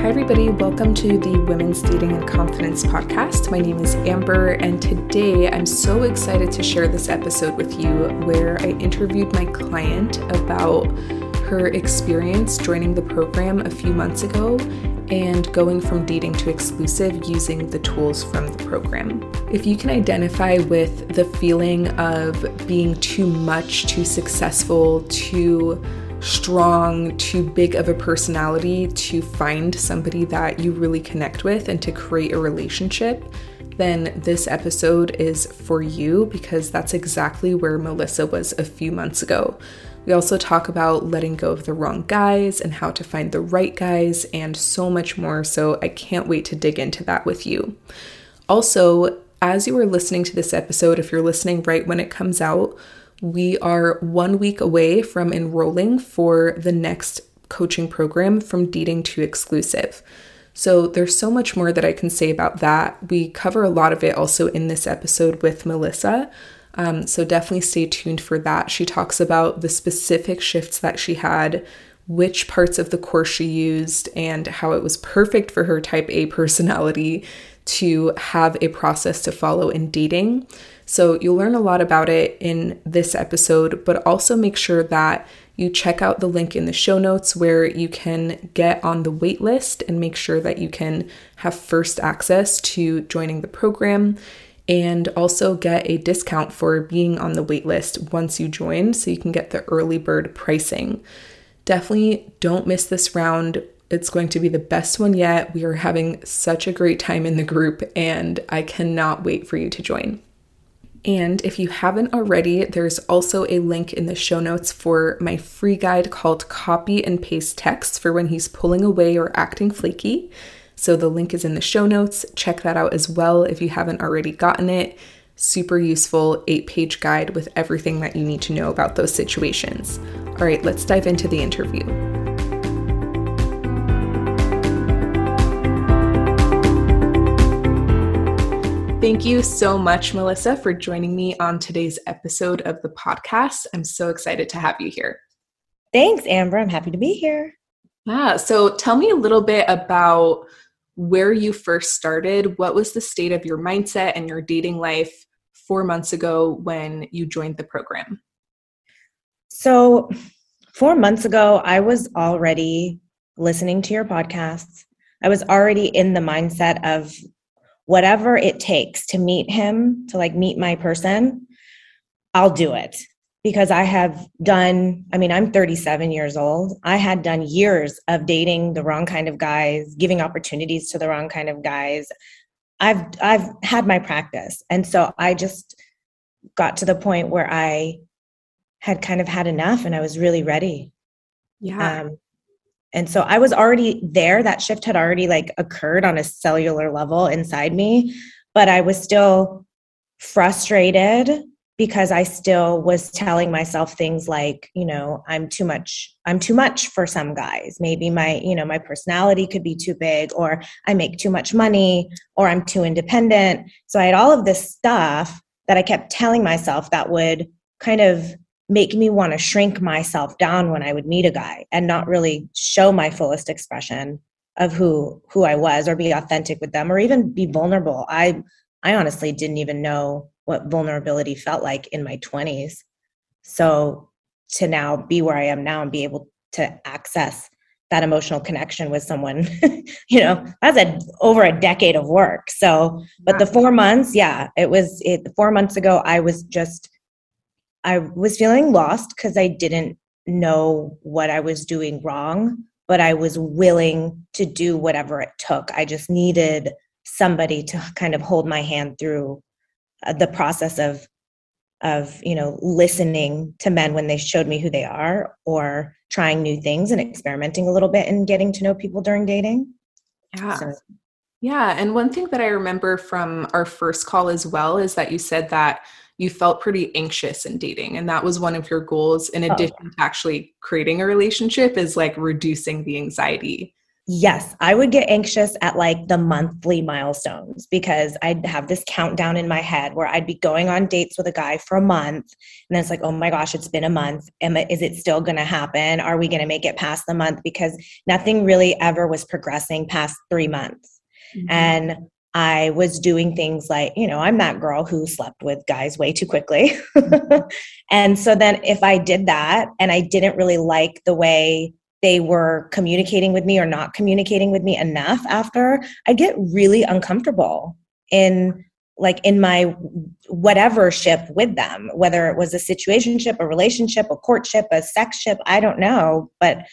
Hi, everybody. Welcome to the Women's Dating and Confidence podcast. My name is Amber, and today I'm so excited to share this episode with you where I interviewed my client about her experience joining the program a few months ago and going from dating to exclusive using the tools from the program. If you can identify with the feeling of being too much, too successful, too strong, too big of a personality to find somebody that you really connect with and to create a relationship, then this episode is for you because that's exactly where Melissa was a few months ago. We also talk about letting go of the wrong guys and how to find the right guys and so much more. So I can't wait to dig into that with you. Also, as you are listening to this episode, if you're listening right when it comes out, we are one week away from enrolling for the next coaching program from dating to exclusive. So there's so much more that I can say about that. We cover a lot of it also in this episode with Melissa. Um, so definitely stay tuned for that. She talks about the specific shifts that she had, which parts of the course she used, and how it was perfect for her type A personality to have a process to follow in dating. So you'll learn a lot about it in this episode, but also make sure that you check out the link in the show notes where you can get on the wait list and make sure that you can have first access to joining the program and also get a discount for being on the waitlist once you join so you can get the early bird pricing. Definitely don't miss this round. It's going to be the best one yet. We are having such a great time in the group, and I cannot wait for you to join. And if you haven't already, there's also a link in the show notes for my free guide called Copy and Paste Text for when he's pulling away or acting flaky. So the link is in the show notes. Check that out as well if you haven't already gotten it. Super useful eight page guide with everything that you need to know about those situations. All right, let's dive into the interview. Thank you so much, Melissa, for joining me on today's episode of the podcast. I'm so excited to have you here. Thanks, Amber. I'm happy to be here. Yeah. So tell me a little bit about where you first started. What was the state of your mindset and your dating life four months ago when you joined the program? So, four months ago, I was already listening to your podcasts. I was already in the mindset of whatever it takes to meet him, to like meet my person, I'll do it because I have done, I mean, I'm 37 years old. I had done years of dating the wrong kind of guys, giving opportunities to the wrong kind of guys. I've I've had my practice. And so I just got to the point where I had kind of had enough and I was really ready. Yeah. Um, and so I was already there. That shift had already like occurred on a cellular level inside me, but I was still frustrated because I still was telling myself things like, you know, I'm too much, I'm too much for some guys. Maybe my, you know, my personality could be too big, or I make too much money, or I'm too independent. So I had all of this stuff that I kept telling myself that would kind of make me want to shrink myself down when I would meet a guy and not really show my fullest expression of who who I was or be authentic with them or even be vulnerable. I I honestly didn't even know what vulnerability felt like in my 20s. So to now be where I am now and be able to access that emotional connection with someone, you know, that's a over a decade of work. So, but the 4 months, yeah, it was it 4 months ago I was just I was feeling lost cuz I didn't know what I was doing wrong, but I was willing to do whatever it took. I just needed somebody to kind of hold my hand through uh, the process of of you know listening to men when they showed me who they are or trying new things and experimenting a little bit and getting to know people during dating yeah so. yeah and one thing that i remember from our first call as well is that you said that you felt pretty anxious in dating and that was one of your goals in oh, addition oh. to actually creating a relationship is like reducing the anxiety Yes, I would get anxious at like the monthly milestones because I'd have this countdown in my head where I'd be going on dates with a guy for a month. And then it's like, oh my gosh, it's been a month. Am, is it still going to happen? Are we going to make it past the month? Because nothing really ever was progressing past three months. Mm-hmm. And I was doing things like, you know, I'm that girl who slept with guys way too quickly. and so then if I did that and I didn't really like the way they were communicating with me or not communicating with me enough after, I get really uncomfortable in like in my whatever ship with them, whether it was a situationship, a relationship, a courtship, a sex ship, I don't know. But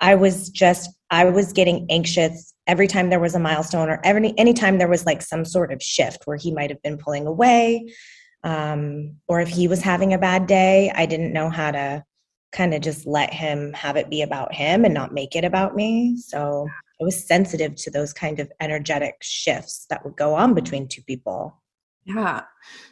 I was just, I was getting anxious every time there was a milestone or every anytime there was like some sort of shift where he might have been pulling away um, or if he was having a bad day i didn't know how to kind of just let him have it be about him and not make it about me. So I was sensitive to those kind of energetic shifts that would go on between two people. Yeah.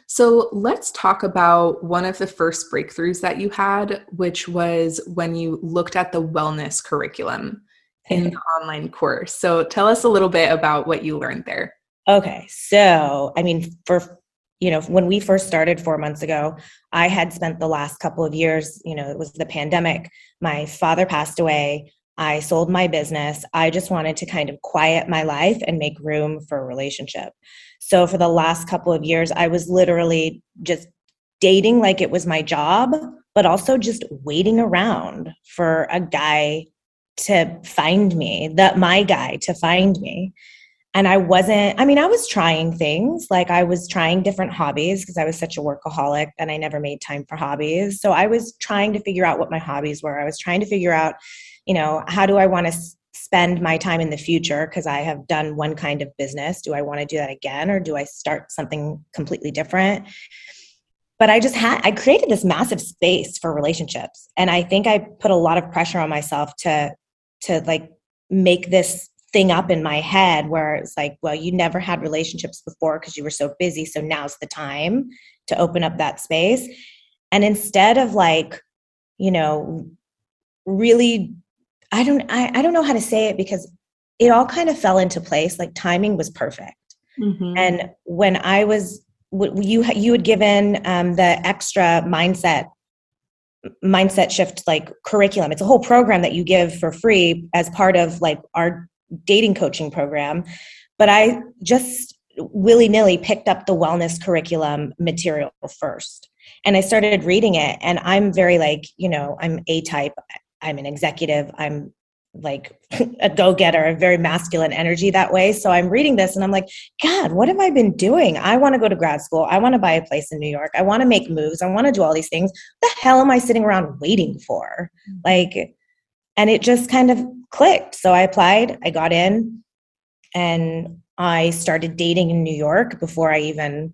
So let's talk about one of the first breakthroughs that you had, which was when you looked at the wellness curriculum in the online course. So tell us a little bit about what you learned there. Okay. So, I mean, for you know, when we first started four months ago, I had spent the last couple of years, you know, it was the pandemic. My father passed away. I sold my business. I just wanted to kind of quiet my life and make room for a relationship. So for the last couple of years, I was literally just dating like it was my job, but also just waiting around for a guy to find me, that my guy to find me and I wasn't, I mean, I was trying things like I was trying different hobbies because I was such a workaholic and I never made time for hobbies. So I was trying to figure out what my hobbies were. I was trying to figure out, you know, how do I want to s- spend my time in the future because I have done one kind of business. Do I want to do that again or do I start something completely different? But I just had, I created this massive space for relationships. And I think I put a lot of pressure on myself to, to like make this thing up in my head where it's like, well, you never had relationships before because you were so busy. So now's the time to open up that space. And instead of like, you know, really, I don't, I, I don't know how to say it because it all kind of fell into place. Like timing was perfect. Mm-hmm. And when I was, you you had given um, the extra mindset mindset shift like curriculum. It's a whole program that you give for free as part of like our dating coaching program, but I just willy nilly picked up the wellness curriculum material first. And I started reading it, and I'm very like, you know, I'm A type, I'm an executive, I'm like a go getter, a very masculine energy that way. So I'm reading this and I'm like, God, what have I been doing? I want to go to grad school. I want to buy a place in New York. I want to make moves. I want to do all these things. What the hell am I sitting around waiting for? Mm. Like, and it just kind of clicked. So I applied, I got in, and I started dating in New York before I even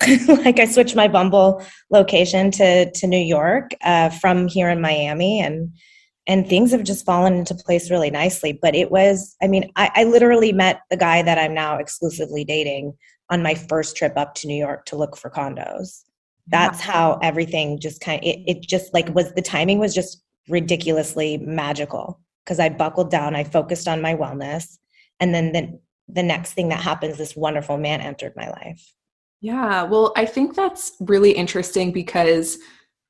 like I switched my Bumble location to to New York uh, from here in Miami, and and things have just fallen into place really nicely. But it was, I mean, I, I literally met the guy that I'm now exclusively dating on my first trip up to New York to look for condos. That's how everything just kind of it, it just like was the timing was just ridiculously magical because I buckled down, I focused on my wellness, and then the, the next thing that happens, this wonderful man entered my life. Yeah, well, I think that's really interesting because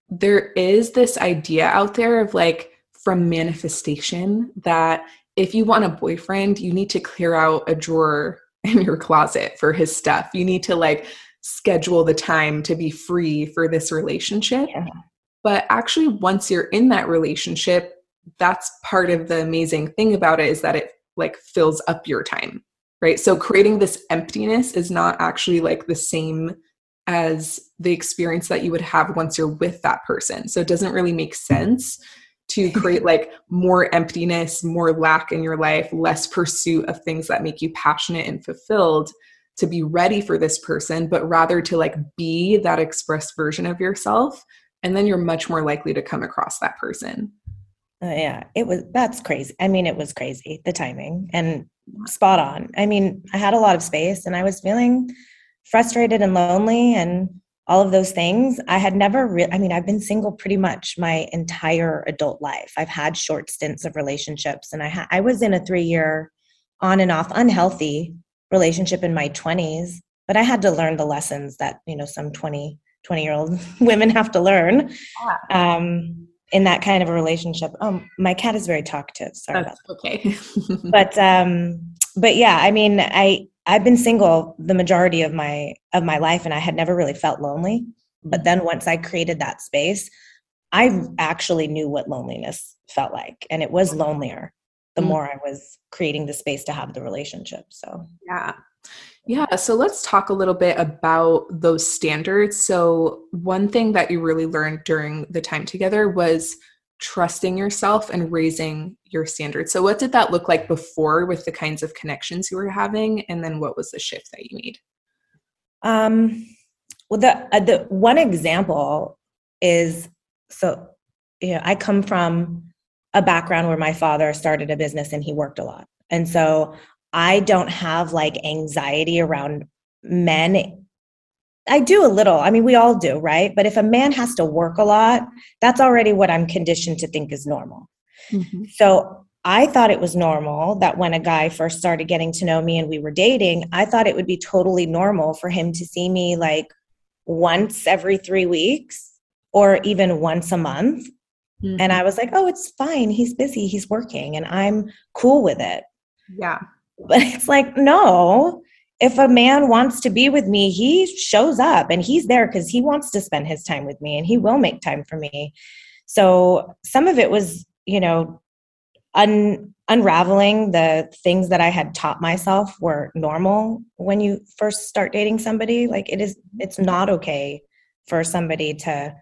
there is this idea out there of like from manifestation that if you want a boyfriend, you need to clear out a drawer in your closet for his stuff. You need to like schedule the time to be free for this relationship. Yeah. But actually, once you're in that relationship, that's part of the amazing thing about it is that it like fills up your time, right? So creating this emptiness is not actually like the same as the experience that you would have once you're with that person. So it doesn't really make sense to create like more emptiness, more lack in your life, less pursuit of things that make you passionate and fulfilled to be ready for this person, but rather to like be that expressed version of yourself and then you're much more likely to come across that person. Uh, yeah it was that's crazy. I mean it was crazy the timing and spot on. I mean i had a lot of space and i was feeling frustrated and lonely and all of those things. I had never, re- I mean, I've been single pretty much my entire adult life. I've had short stints of relationships, and I ha- I was in a three year on and off unhealthy relationship in my 20s, but I had to learn the lessons that you know some 20 20 year old women have to learn. Yeah. Um, in that kind of a relationship. Oh, my cat is very talkative. Sorry That's about that. Okay. but um, but yeah, I mean, I I've been single the majority of my of my life and I had never really felt lonely. But then once I created that space, I actually knew what loneliness felt like and it was lonelier the mm-hmm. more I was creating the space to have the relationship. So, yeah. Yeah, so let's talk a little bit about those standards. So, one thing that you really learned during the time together was trusting yourself and raising your standards. So, what did that look like before with the kinds of connections you were having, and then what was the shift that you made? Um, well, the uh, the one example is so you know I come from a background where my father started a business and he worked a lot, and so I don't have like anxiety around men I do a little. I mean, we all do, right? But if a man has to work a lot, that's already what I'm conditioned to think is normal. Mm-hmm. So I thought it was normal that when a guy first started getting to know me and we were dating, I thought it would be totally normal for him to see me like once every three weeks or even once a month. Mm-hmm. And I was like, oh, it's fine. He's busy. He's working. And I'm cool with it. Yeah. But it's like, no, if a man wants to be with me, he shows up and he's there because he wants to spend his time with me and he will make time for me. So some of it was, you know, un- unraveling the things that I had taught myself were normal when you first start dating somebody. Like it is, it's not okay for somebody to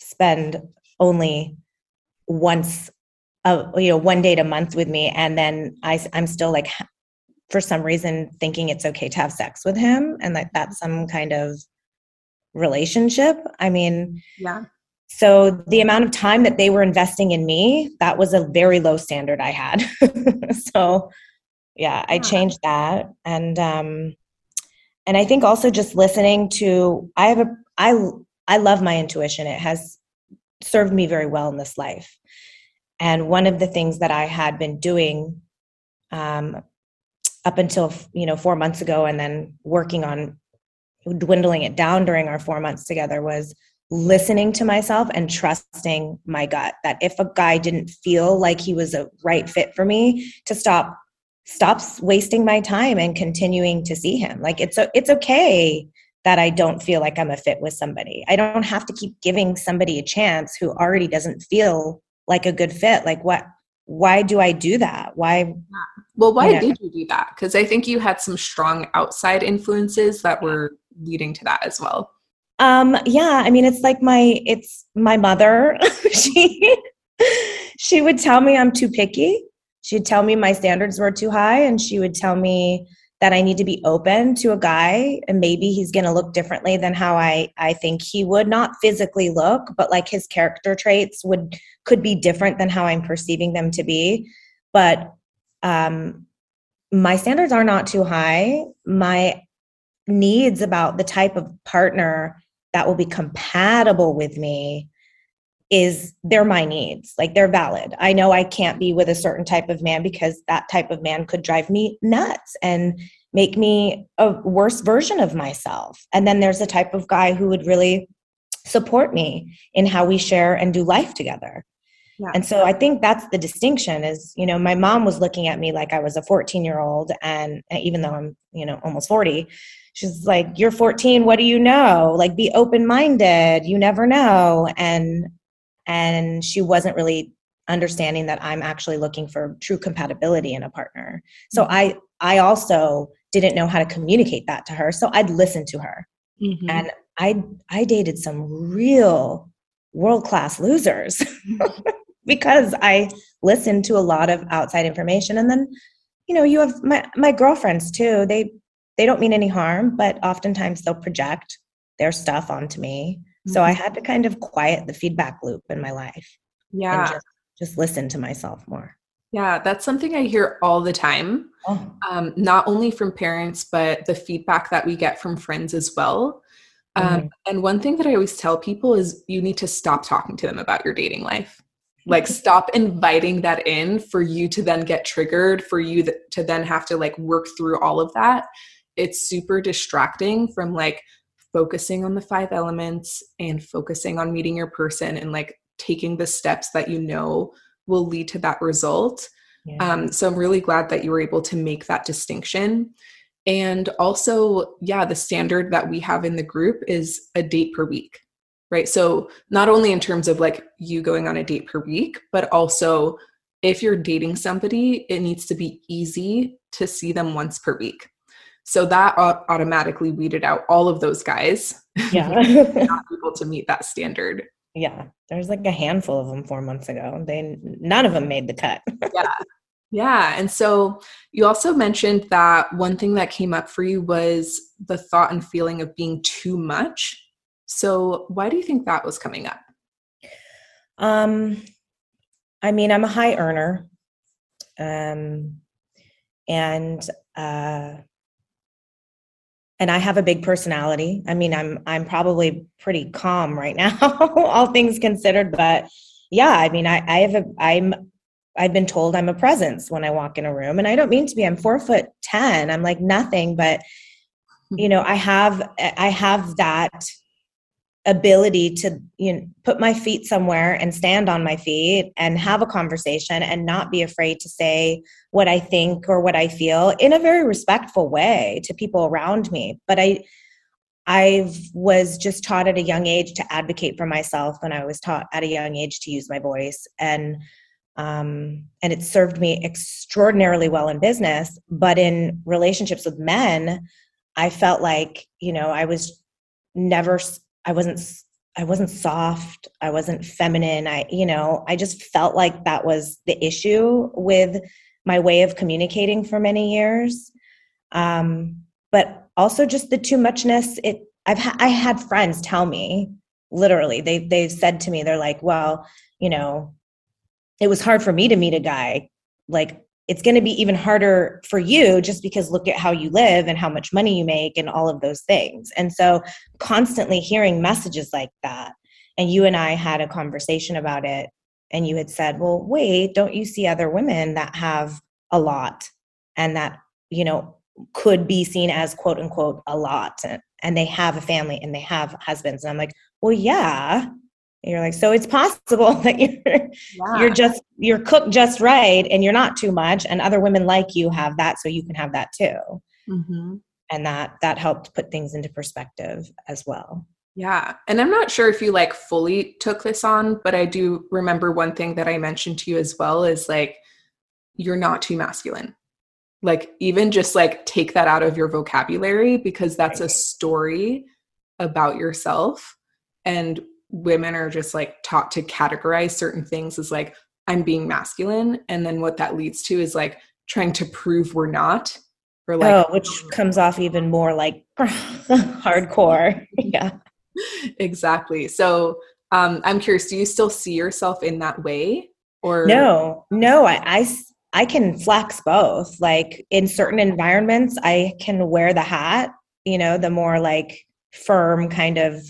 spend only once a, you know one date a month with me and then I, i'm still like for some reason thinking it's okay to have sex with him and that that's some kind of relationship. I mean, yeah. So the amount of time that they were investing in me, that was a very low standard I had. so yeah, I changed that and um and I think also just listening to I have a I I love my intuition. It has served me very well in this life. And one of the things that I had been doing um, up until you know four months ago and then working on dwindling it down during our four months together was listening to myself and trusting my gut that if a guy didn't feel like he was a right fit for me to stop stop wasting my time and continuing to see him like it's it's okay that I don't feel like I'm a fit with somebody. I don't have to keep giving somebody a chance who already doesn't feel like a good fit. Like what why do I do that? Why well, why yeah. did you do that? Because I think you had some strong outside influences that were leading to that as well. Um, yeah, I mean, it's like my it's my mother. she she would tell me I'm too picky. She'd tell me my standards were too high, and she would tell me that I need to be open to a guy and maybe he's going to look differently than how I I think he would not physically look but like his character traits would could be different than how I'm perceiving them to be but um, my standards are not too high. My needs about the type of partner that will be compatible with me is they're my needs like they're valid. I know i can't be with a certain type of man because that type of man could drive me nuts and make me a worse version of myself. And then there's a type of guy who would really support me in how we share and do life together yeah. And so I think that's the distinction is, you know, my mom was looking at me like I was a 14 year old. And even though I'm, you know, almost 40, she's like, You're 14. What do you know? Like, be open minded. You never know. And, and she wasn't really understanding that I'm actually looking for true compatibility in a partner. So mm-hmm. I, I also didn't know how to communicate that to her. So I'd listen to her. Mm-hmm. And I, I dated some real world class losers. because I listen to a lot of outside information. And then, you know, you have my, my girlfriends too. They they don't mean any harm, but oftentimes they'll project their stuff onto me. Mm-hmm. So I mm-hmm. had to kind of quiet the feedback loop in my life. Yeah. Just, just, listen to myself more. Yeah, that's something I hear all the time. Oh. Um, not only from parents, but the feedback that we get from friends as well. Um, mm-hmm. And one thing that I always tell people is you need to stop talking to them about your dating life. Like, stop inviting that in for you to then get triggered, for you th- to then have to like work through all of that. It's super distracting from like focusing on the five elements and focusing on meeting your person and like taking the steps that you know will lead to that result. Yeah. Um, so I'm really glad that you were able to make that distinction. And also, yeah, the standard that we have in the group is a date per week, right? So, not only in terms of like you going on a date per week, but also if you're dating somebody, it needs to be easy to see them once per week. So that automatically weeded out all of those guys. Yeah. not able to meet that standard. Yeah. There's like a handful of them four months ago. They none of them made the cut. yeah. Yeah. And so you also mentioned that one thing that came up for you was the thought and feeling of being too much. So why do you think that was coming up? Um I mean, I'm a high earner. Um and uh and I have a big personality. I mean, I'm I'm probably pretty calm right now, all things considered. But yeah, I mean, I, I have a I'm I've been told I'm a presence when I walk in a room, and I don't mean to be. I'm four foot ten. I'm like nothing, but you know, I have I have that ability to you know put my feet somewhere and stand on my feet and have a conversation and not be afraid to say what I think or what I feel in a very respectful way to people around me. But I I was just taught at a young age to advocate for myself, and I was taught at a young age to use my voice. And um, and it served me extraordinarily well in business but in relationships with men i felt like you know i was never i wasn't i wasn't soft i wasn't feminine i you know i just felt like that was the issue with my way of communicating for many years. Um, but also just the too muchness it i've ha- i had friends tell me literally they they've said to me they're like well you know it was hard for me to meet a guy like it's going to be even harder for you just because look at how you live and how much money you make and all of those things. And so constantly hearing messages like that and you and I had a conversation about it and you had said, "Well, wait, don't you see other women that have a lot and that, you know, could be seen as quote unquote a lot and, they have a family and they have husbands." And I'm like, "Well, yeah, you're like so it's possible that you're yeah. you're just you're cooked just right and you're not too much and other women like you have that so you can have that too. Mm-hmm. and that that helped put things into perspective as well. Yeah. And i'm not sure if you like fully took this on but i do remember one thing that i mentioned to you as well is like you're not too masculine. Like even just like take that out of your vocabulary because that's a story about yourself. And women are just like taught to categorize certain things as like i'm being masculine and then what that leads to is like trying to prove we're not or like oh, which comes off even more like hardcore. Yeah. Exactly. So um i'm curious do you still see yourself in that way or? No no I, I i can flex both. Like in certain environments i can wear the hat you know the more like firm kind of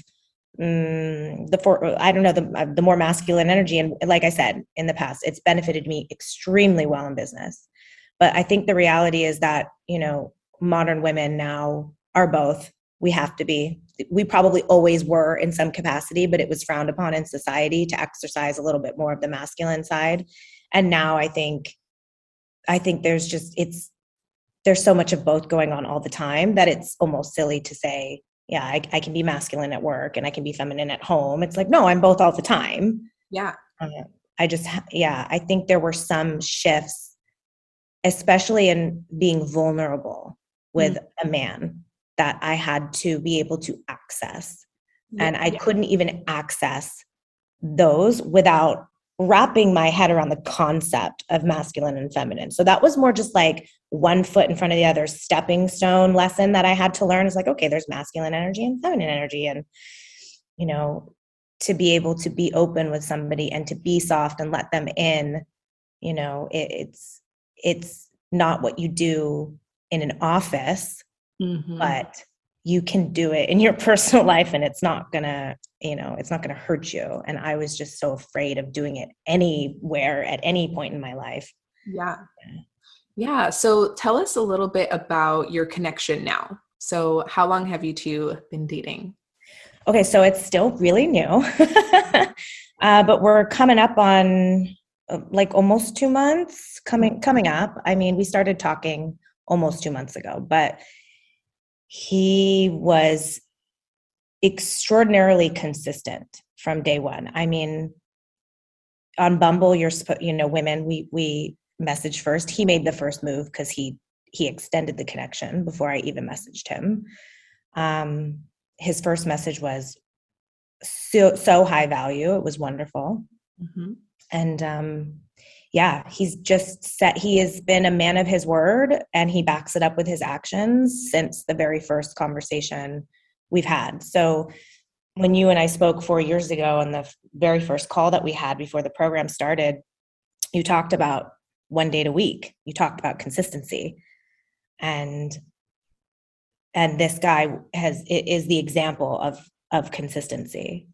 mm, the for I don't know the uh, the more masculine energy, and like I said in the past, it's benefited me extremely well in business. But I think the reality is that you know modern women now are both. We have to be. We probably always were in some capacity, but it was frowned upon in society to exercise a little bit more of the masculine side. And now I think, I think there's just it's there's so much of both going on all the time that it's almost silly to say yeah, I, I, can be masculine at work and I can be feminine at home. It's like, no, I'm both all the time. Yeah. Uh, I just, yeah, I think there were some shifts, especially in being vulnerable with mm. a man that I had to be able to access. Yeah. And I couldn't even access those without wrapping my head around the concept of masculine and feminine. So that was more just like one foot in front of the other stepping stone lesson that I had to learn is like, okay, there's masculine energy and feminine energy. And, you know, to be able to be open with somebody and to be soft and let them in, you know, it, it's, it's not what you do in an office, mm-hmm. but you can do it in your personal life and it's not gonna you know it's not gonna hurt you. And i was just so afraid of doing it anywhere at any point in my life. Yeah. Yeah. So tell us a little bit about your connection now. So how long have you two been dating? Okay so it's still really new. Uh, but we're coming up on uh, like almost two months coming coming up. I mean we started talking almost two months ago but he was extraordinarily consistent from day one. I mean, on Bumble, you're you know women we we message first. He made the first move because he he extended the connection before I even messaged him. Um, his first message was so so high value. It was wonderful, mm-hmm. and um, yeah, he's just set, he has been a man of his word and he backs it up with his actions since the very first conversation we've had. So when you and I spoke four years ago on the very first call that we had before the program started, you talked about one date a week. You talked about consistency. And and this guy has is the example of of consistency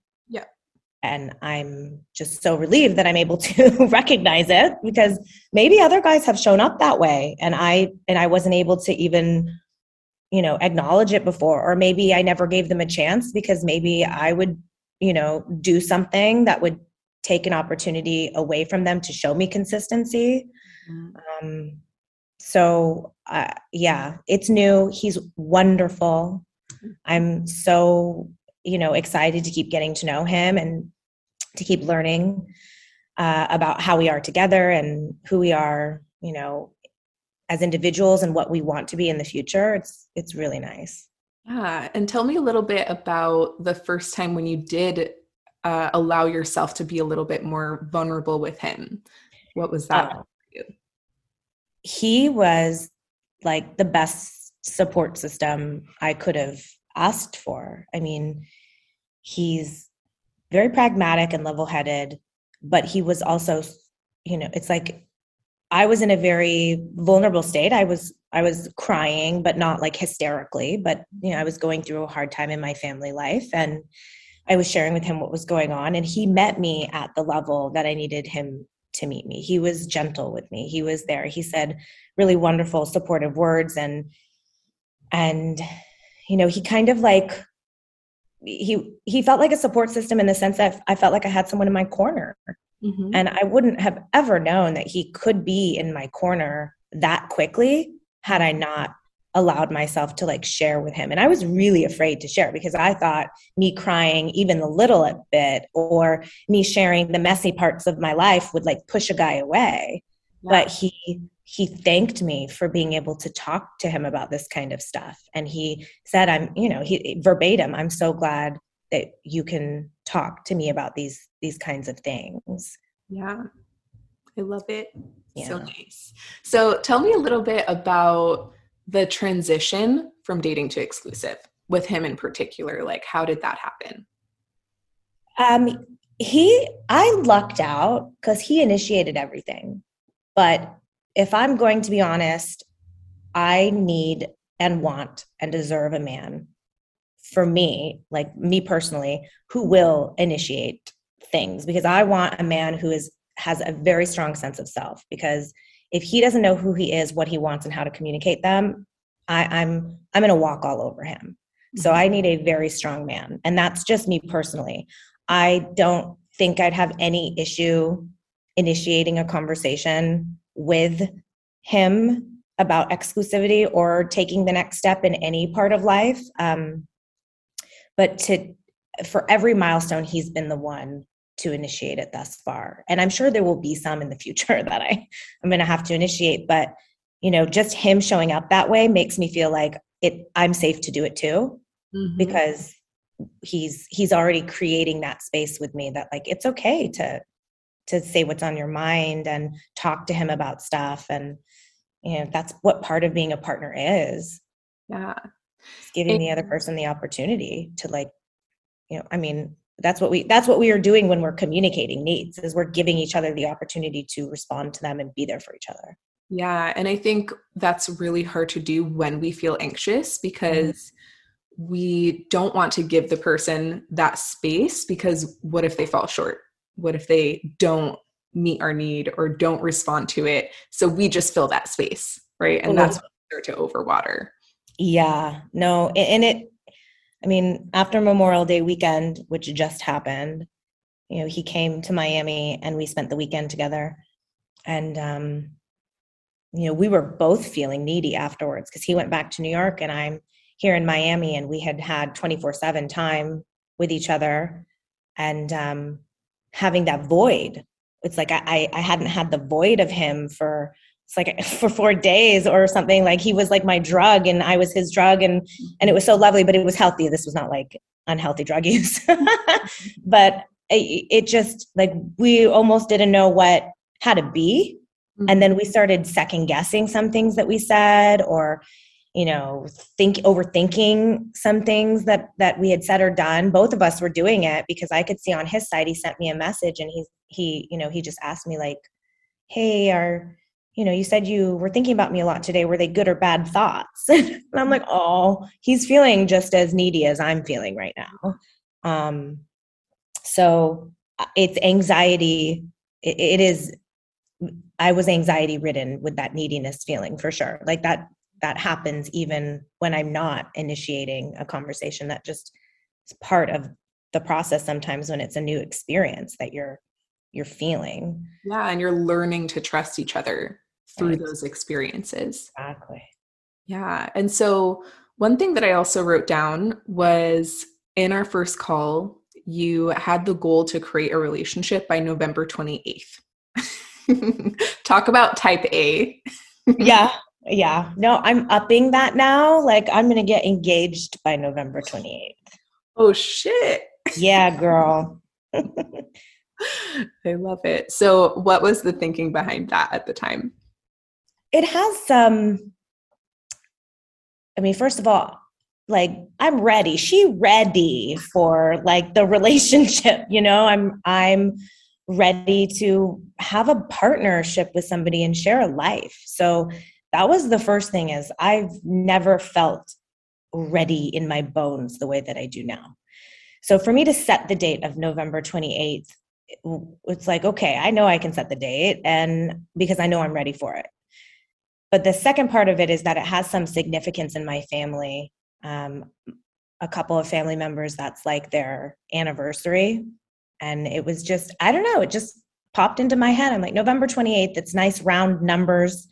and i'm just so relieved that i'm able to recognize it because maybe other guys have shown up that way. And i and i wasn't able to even you know acknowledge it before. Or maybe i never gave them a chance because maybe i would you know do something that would take an opportunity away from them to show me consistency. Mm-hmm. um, so uh, yeah it's new. He's wonderful. I'm so you know excited to keep getting to know him and to keep learning uh, about how we are together and who we are you know as individuals and what we want to be in the future. It's it's really nice. Yeah and tell me a little bit about the first time when you did uh, allow yourself to be a little bit more vulnerable with him. What was that uh, he was like the best support system i could have asked for. I mean he's very pragmatic and level headed, but he was also, you know, it's like I was in a very vulnerable state. I was I was crying, but not like hysterically, but you know, I was going through a hard time in my family life and I was sharing with him what was going on and he met me at the level that I needed him to meet me. He was gentle with me. He was there. He said really wonderful supportive words and and you know, he kind of like he he felt like a support system in the sense that I felt like I had someone in my corner. Mm-hmm. And I wouldn't have ever known that he could be in my corner that quickly had I not allowed myself to like share with him. And I was really afraid to share because I thought me crying even a little bit or me sharing the messy parts of my life would like push a guy away. Yeah. But he he thanked me for being able to talk to him about this kind of stuff. And he said i'm you know he verbatim i'm so glad that you can talk to me about these these kinds of things. Yeah. I love it. Yeah. so nice. So tell me a little bit about the transition from dating to exclusive with him in particular. Like how did that happen? Um he i lucked out because he initiated everything. But if I'm going to be honest, I need and want and deserve a man for me, like me personally, who will initiate things because I want a man who is has a very strong sense of self because if he doesn't know who he is, what he wants, and how to communicate them, I, I'm I'm gonna walk all over him. So mm-hmm. I need a very strong man. And that's just me personally. I don't think I'd have any issue initiating a conversation with him about exclusivity or taking the next step in any part of life. Um, but to for every milestone, he's been the one to initiate it thus far. And I'm sure there will be some in the future that I I'm going to have to initiate. But you know, just him showing up that way makes me feel like it. I'm safe to do it too, mm-hmm. because he's he's already creating that space with me that like it's okay to to say what's on your mind and talk to him about stuff and you know that's what part of being a partner is. Yeah. It's giving the other person the opportunity to like you know i mean that's what we that's what we are doing when we're communicating needs is we're giving each other the opportunity to respond to them and be there for each other. Yeah and i think that's really hard to do when we feel anxious because mm-hmm we don't want to give the person that space because what if they fall short? What if they don't meet our need or don't respond to it? So we just fill that space, right? And that's when we start to overwater. Yeah, no, and it, I mean, after Memorial Day weekend, which just happened, you know, he came to Miami and we spent the weekend together. And, um, you know, we were both feeling needy afterwards because he went back to New York and I'm here in Miami and we had had 24 7 time with each other and um, having that void. It's like I, I hadn't had the void of him for it's like for four days or something like he was like my drug and i was his drug and and it was so lovely but it was healthy this was not like unhealthy drug use but it, it, just like we almost didn't know what how to be mm-hmm. and then we started second guessing some things that we said or you know think overthinking some things that that we had said or done both of us were doing it because i could see on his side he sent me a message and he he you know he just asked me like hey are you know, you said you were thinking about me a lot today. Were they good or bad thoughts? and I'm like, oh, he's feeling just as needy as I'm feeling right now. Um, so uh, it's anxiety. it, it is, I was anxiety ridden with that neediness feeling for sure. Like that, that happens even when I'm not initiating a conversation. That just is part of the process sometimes when it's a new experience that you're you're feeling. Yeah, and you're learning to trust each other through right. those experiences. Exactly. Yeah. And so, one thing that I also wrote down was in our first call, you had the goal to create a relationship by November 28th. Talk about type A. yeah. Yeah. No, I'm upping that now. Like, I'm going to get engaged by November 28th. Oh, shit. Yeah, girl. I love it. So, what was the thinking behind that at the time? it has some i mean first of all like i'm ready she ready for like the relationship you know i'm i'm ready to have a partnership with somebody and share a life so that was the first thing is i've never felt ready in my bones the way that i do now so for me to set the date of november 28th it's like okay i know i can set the date and because i know i'm ready for it but the second part of it is that it has some significance in my family. Um, a couple of family members, that's like their anniversary. And it was just, I don't know, it just popped into my head. I'm like, November 28th, it's nice round numbers.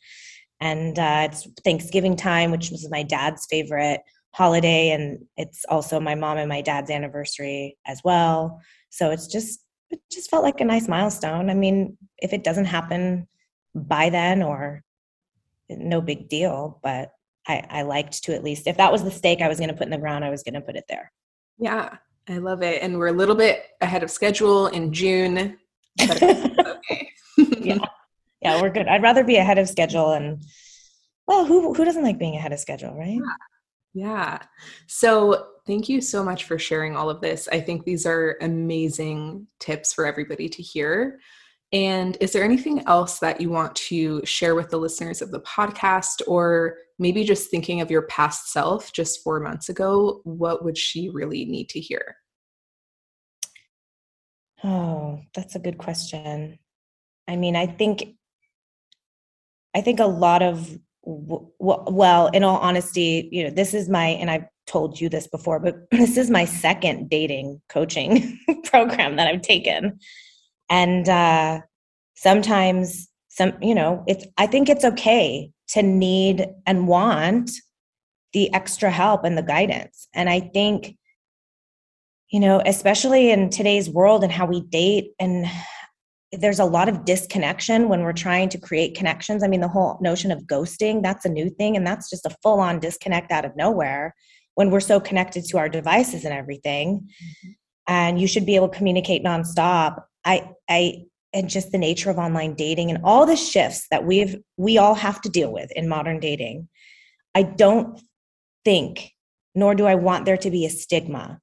And uh, it's Thanksgiving time, which was my dad's favorite holiday. And it's also my mom and my dad's anniversary as well. So it's just, it just felt like a nice milestone. I mean, if it doesn't happen by then or no big deal, but I, I liked to at least, if that was the stake I was going to put in the ground, I was going to put it there. Yeah, I love it. And we're a little bit ahead of schedule in June. okay. yeah. Yeah, we're good. I'd rather be ahead of schedule and well, who who doesn't like being ahead of schedule, right? Yeah. yeah. So thank you so much for sharing all of this. I think these are amazing tips for everybody to hear. And is there anything else that you want to share with the listeners of the podcast, or maybe just thinking of your past self just four months ago? What would she really need to hear? Oh, that's a good question. I mean, I think, I think a lot of, well, in all honesty, you know, this is my, and I've told you this before, but this is my second dating coaching program that I've taken. And uh, sometimes some you know it's i think it's okay to need and want the extra help and the guidance. And i think you know especially in today's world and how we date and there's a lot of disconnection when we're trying to create connections i mean the whole notion of ghosting that's a new thing and that's just a full on disconnect out of nowhere when we're so connected to our devices and everything mm-hmm. and you should be able to communicate nonstop I I and just the nature of online dating and all the shifts that we've we all have to deal with in modern dating. I don't think nor do I want there to be a stigma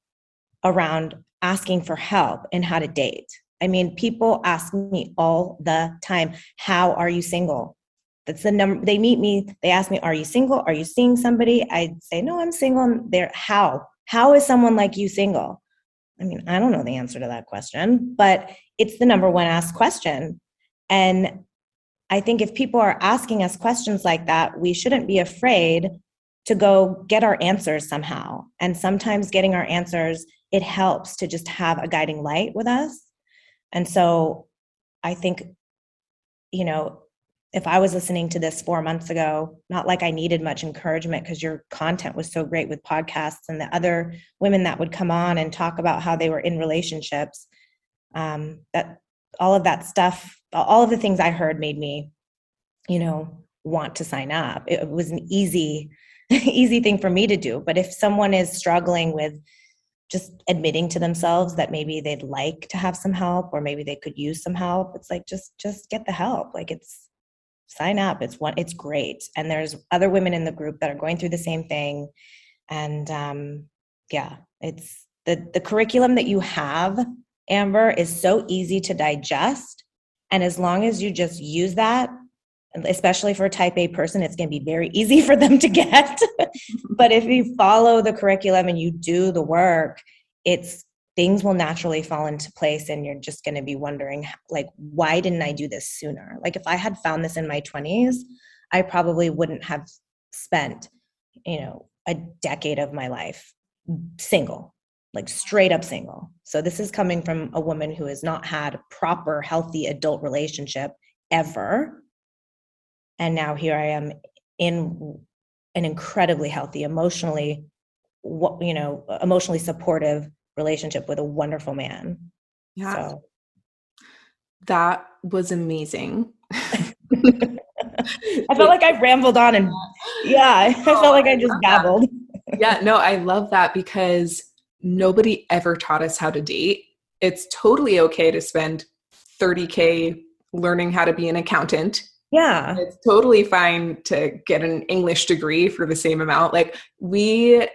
around asking for help and how to date. I mean, people ask me all the time, how are you single? that's the number they meet me they ask me are you single? Are you seeing somebody? I'd say no i'm single and they're how? How is someone like you single? I mean i don't know the answer to that question but it's the number one asked question. And i think if people are asking us questions like that we shouldn't be afraid to go get our answers somehow. And sometimes getting our answers it helps to just have a guiding light with us and so i think you know if I was listening to this four months ago, not like I needed much encouragement because your content was so great with podcasts and the other women that would come on and talk about how they were in relationships. Um, that all of that stuff, all of the things I heard made me, you know, want to sign up. It was an easy, easy thing for me to do. But if someone is struggling with just admitting to themselves that maybe they'd like to have some help or maybe they could use some help, it's like just just get the help. Like it's sign up. It's one it's great. And there's other women in the group that are going through the same thing. And um yeah it's the the curriculum that you have amber is so easy to digest. And as long as you just use that especially for a type a person it's going to be very easy for them to get. But if you follow the curriculum and you do the work it's things will naturally fall into place and you're just going to be wondering like why didn't i do this sooner? Like if i had found this in my 20s i probably wouldn't have spent you know a decade of my life single like straight up single. So this is coming from a woman who has not had proper healthy adult relationship ever and now here i am in an incredibly healthy emotionally what you know emotionally supportive relationship with a wonderful man. Yeah. So. That was amazing. I felt like I rambled on and yeah, I oh, felt like I just babbled. yeah, no, I love that because nobody ever taught us how to date. It's totally okay to spend 30K learning how to be an accountant. Yeah. It's totally fine to get an English degree for the same amount. Like, we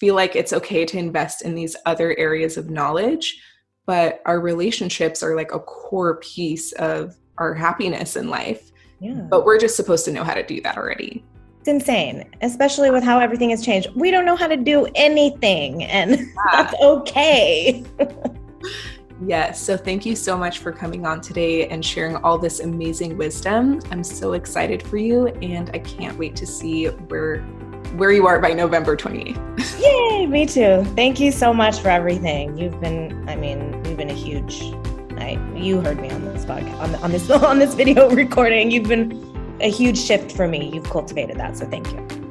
feel like it's okay to invest in these other areas of knowledge but our relationships are like a core piece of our happiness in life yeah. but we're just supposed to know how to do that already it's insane especially with how everything has changed we don't know how to do anything and yeah. that's okay Yes. So thank you so much for coming on today and sharing all this amazing wisdom. I'm so excited for you and I can't wait to see where where you are by November 28th. Yay, me too. Thank you so much for everything. You've been, I mean, you've been a huge. I, you heard me on this podcast, on, on this on this video recording. You've been a huge shift for me. You've cultivated that, so thank you.